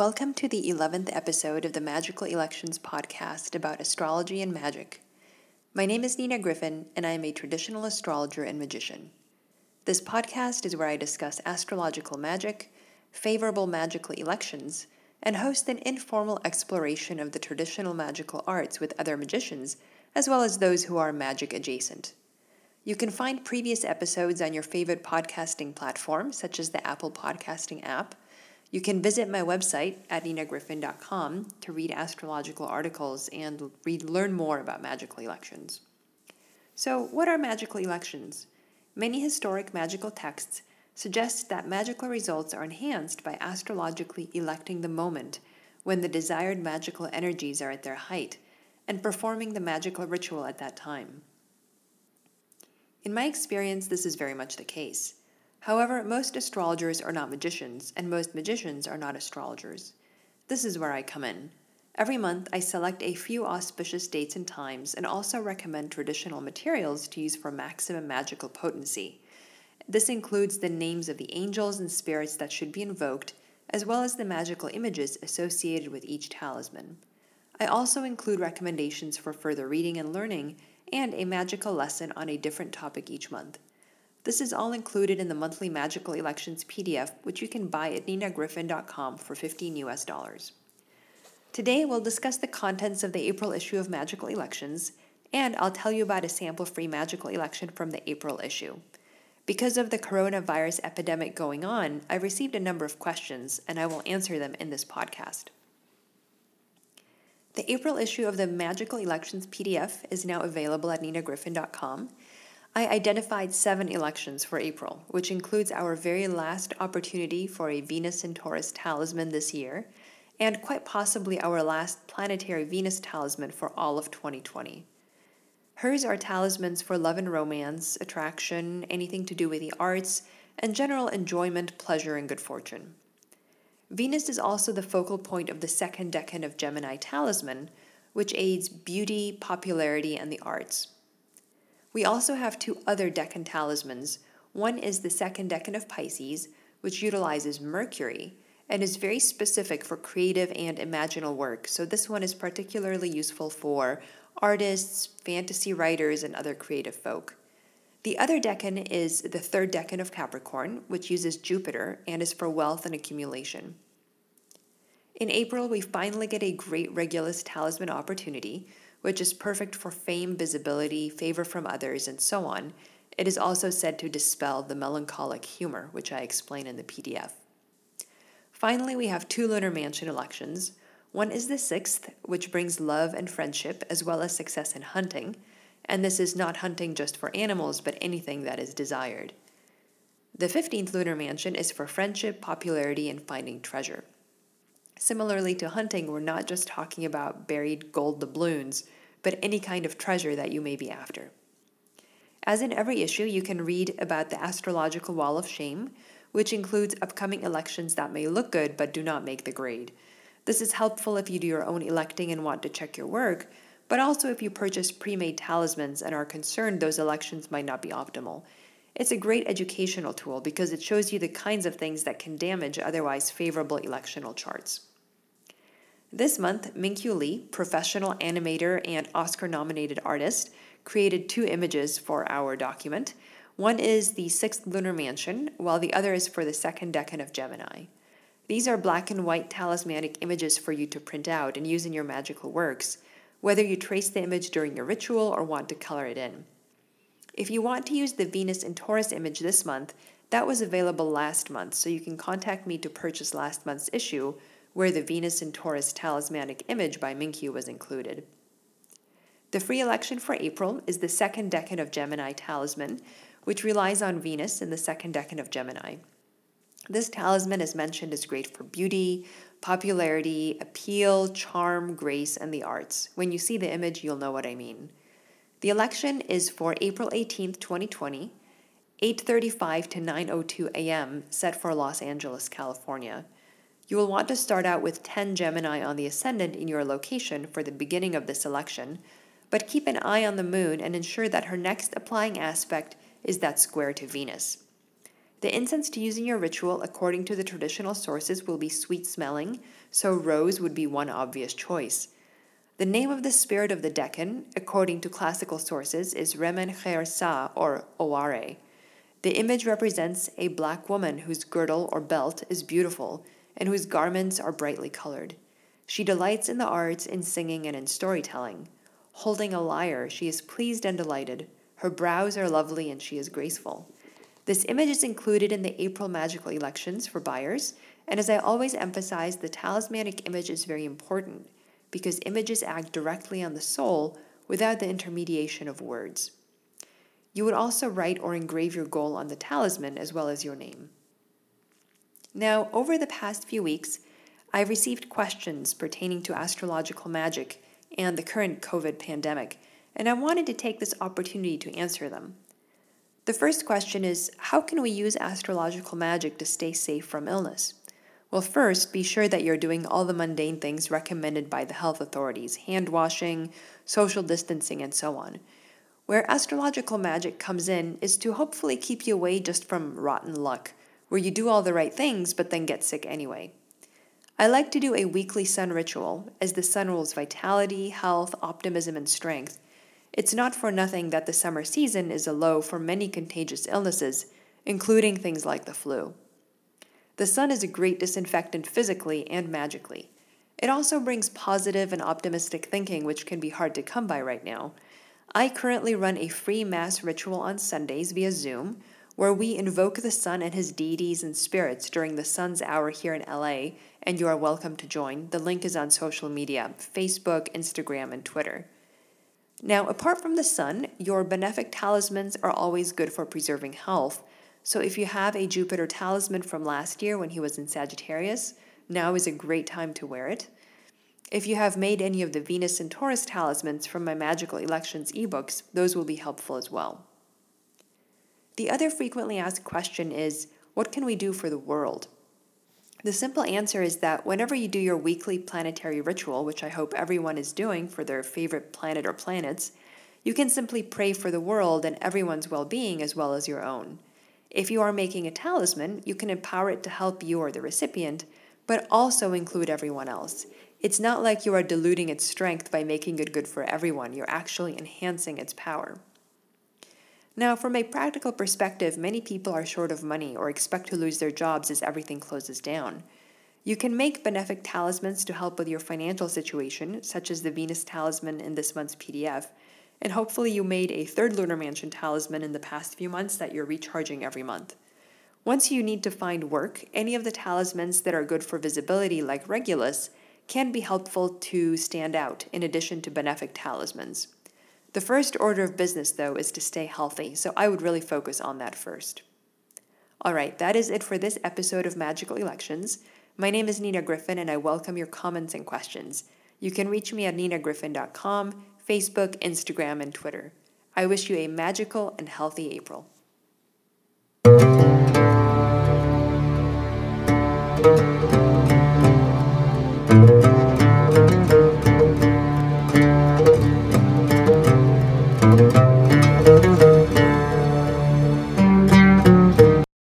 Welcome to the 11th episode of the Magical Elections podcast about astrology and magic. My name is Nina Griffin, and I am a traditional astrologer and magician. This podcast is where I discuss astrological magic, favorable magical elections, and host an informal exploration of the traditional magical arts with other magicians, as well as those who are magic adjacent. You can find previous episodes on your favorite podcasting platform, such as the Apple Podcasting app you can visit my website at ninagriffin.com to read astrological articles and read learn more about magical elections. So, what are magical elections? Many historic magical texts suggest that magical results are enhanced by astrologically electing the moment when the desired magical energies are at their height and performing the magical ritual at that time. In my experience, this is very much the case. However, most astrologers are not magicians, and most magicians are not astrologers. This is where I come in. Every month, I select a few auspicious dates and times and also recommend traditional materials to use for maximum magical potency. This includes the names of the angels and spirits that should be invoked, as well as the magical images associated with each talisman. I also include recommendations for further reading and learning and a magical lesson on a different topic each month. This is all included in the monthly Magical Elections PDF, which you can buy at ninagriffin.com for 15 US dollars. Today, we'll discuss the contents of the April issue of Magical Elections, and I'll tell you about a sample free magical election from the April issue. Because of the coronavirus epidemic going on, I've received a number of questions, and I will answer them in this podcast. The April issue of the Magical Elections PDF is now available at ninagriffin.com I identified seven elections for April, which includes our very last opportunity for a Venus and Taurus talisman this year, and quite possibly our last planetary Venus talisman for all of 2020. Hers are talismans for love and romance, attraction, anything to do with the arts, and general enjoyment, pleasure, and good fortune. Venus is also the focal point of the second decan of Gemini talisman, which aids beauty, popularity, and the arts. We also have two other decan talismans. One is the second decan of Pisces, which utilizes Mercury and is very specific for creative and imaginal work. So, this one is particularly useful for artists, fantasy writers, and other creative folk. The other decan is the third decan of Capricorn, which uses Jupiter and is for wealth and accumulation. In April, we finally get a great Regulus talisman opportunity, which is perfect for fame, visibility, favor from others, and so on. It is also said to dispel the melancholic humor, which I explain in the PDF. Finally, we have two lunar mansion elections. One is the sixth, which brings love and friendship, as well as success in hunting. And this is not hunting just for animals, but anything that is desired. The 15th lunar mansion is for friendship, popularity, and finding treasure. Similarly to hunting, we're not just talking about buried gold doubloons, but any kind of treasure that you may be after. As in every issue, you can read about the astrological wall of shame, which includes upcoming elections that may look good but do not make the grade. This is helpful if you do your own electing and want to check your work, but also if you purchase pre made talismans and are concerned those elections might not be optimal. It's a great educational tool because it shows you the kinds of things that can damage otherwise favorable electional charts. This month, Minkyu Lee, professional animator and Oscar nominated artist, created two images for our document. One is the sixth lunar mansion, while the other is for the second decan of Gemini. These are black and white talismanic images for you to print out and use in your magical works, whether you trace the image during your ritual or want to color it in. If you want to use the Venus in Taurus image this month, that was available last month, so you can contact me to purchase last month's issue where the Venus and Taurus talismanic image by Minkyu was included. The free election for April is the second decan of Gemini talisman, which relies on Venus in the second decan of Gemini. This talisman is mentioned as great for beauty, popularity, appeal, charm, grace, and the arts. When you see the image, you'll know what I mean. The election is for April 18th, 2020, 8:35 to 9:02 a.m. set for Los Angeles, California. You will want to start out with 10 Gemini on the ascendant in your location for the beginning of this election, but keep an eye on the moon and ensure that her next applying aspect is that square to Venus. The incense to use in your ritual, according to the traditional sources, will be sweet smelling, so rose would be one obvious choice. The name of the spirit of the decan, according to classical sources, is Remen Kher Sa or Oware. The image represents a black woman whose girdle or belt is beautiful and whose garments are brightly colored. She delights in the arts, in singing, and in storytelling. Holding a lyre, she is pleased and delighted. Her brows are lovely and she is graceful. This image is included in the April magical elections for buyers, and as I always emphasize, the talismanic image is very important because images act directly on the soul without the intermediation of words. You would also write or engrave your goal on the talisman as well as your name. Now, over the past few weeks, I've received questions pertaining to astrological magic and the current COVID pandemic, and I wanted to take this opportunity to answer them. The first question is How can we use astrological magic to stay safe from illness? Well, first, be sure that you're doing all the mundane things recommended by the health authorities hand washing, social distancing, and so on. Where astrological magic comes in is to hopefully keep you away just from rotten luck, where you do all the right things but then get sick anyway. I like to do a weekly sun ritual, as the sun rules vitality, health, optimism, and strength. It's not for nothing that the summer season is a low for many contagious illnesses, including things like the flu. The sun is a great disinfectant physically and magically. It also brings positive and optimistic thinking, which can be hard to come by right now. I currently run a free mass ritual on Sundays via Zoom, where we invoke the sun and his deities and spirits during the sun's hour here in LA, and you are welcome to join. The link is on social media Facebook, Instagram, and Twitter. Now, apart from the sun, your benefic talismans are always good for preserving health. So, if you have a Jupiter talisman from last year when he was in Sagittarius, now is a great time to wear it. If you have made any of the Venus and Taurus talismans from my Magical Elections ebooks, those will be helpful as well. The other frequently asked question is what can we do for the world? The simple answer is that whenever you do your weekly planetary ritual, which I hope everyone is doing for their favorite planet or planets, you can simply pray for the world and everyone's well being as well as your own. If you are making a talisman, you can empower it to help you or the recipient, but also include everyone else. It's not like you are diluting its strength by making it good for everyone, you're actually enhancing its power. Now, from a practical perspective, many people are short of money or expect to lose their jobs as everything closes down. You can make benefic talismans to help with your financial situation, such as the Venus talisman in this month's PDF, and hopefully you made a third Lunar Mansion talisman in the past few months that you're recharging every month. Once you need to find work, any of the talismans that are good for visibility, like Regulus, can be helpful to stand out in addition to benefic talismans. The first order of business, though, is to stay healthy, so I would really focus on that first. All right, that is it for this episode of Magical Elections. My name is Nina Griffin, and I welcome your comments and questions. You can reach me at ninagriffin.com, Facebook, Instagram, and Twitter. I wish you a magical and healthy April. Thank you.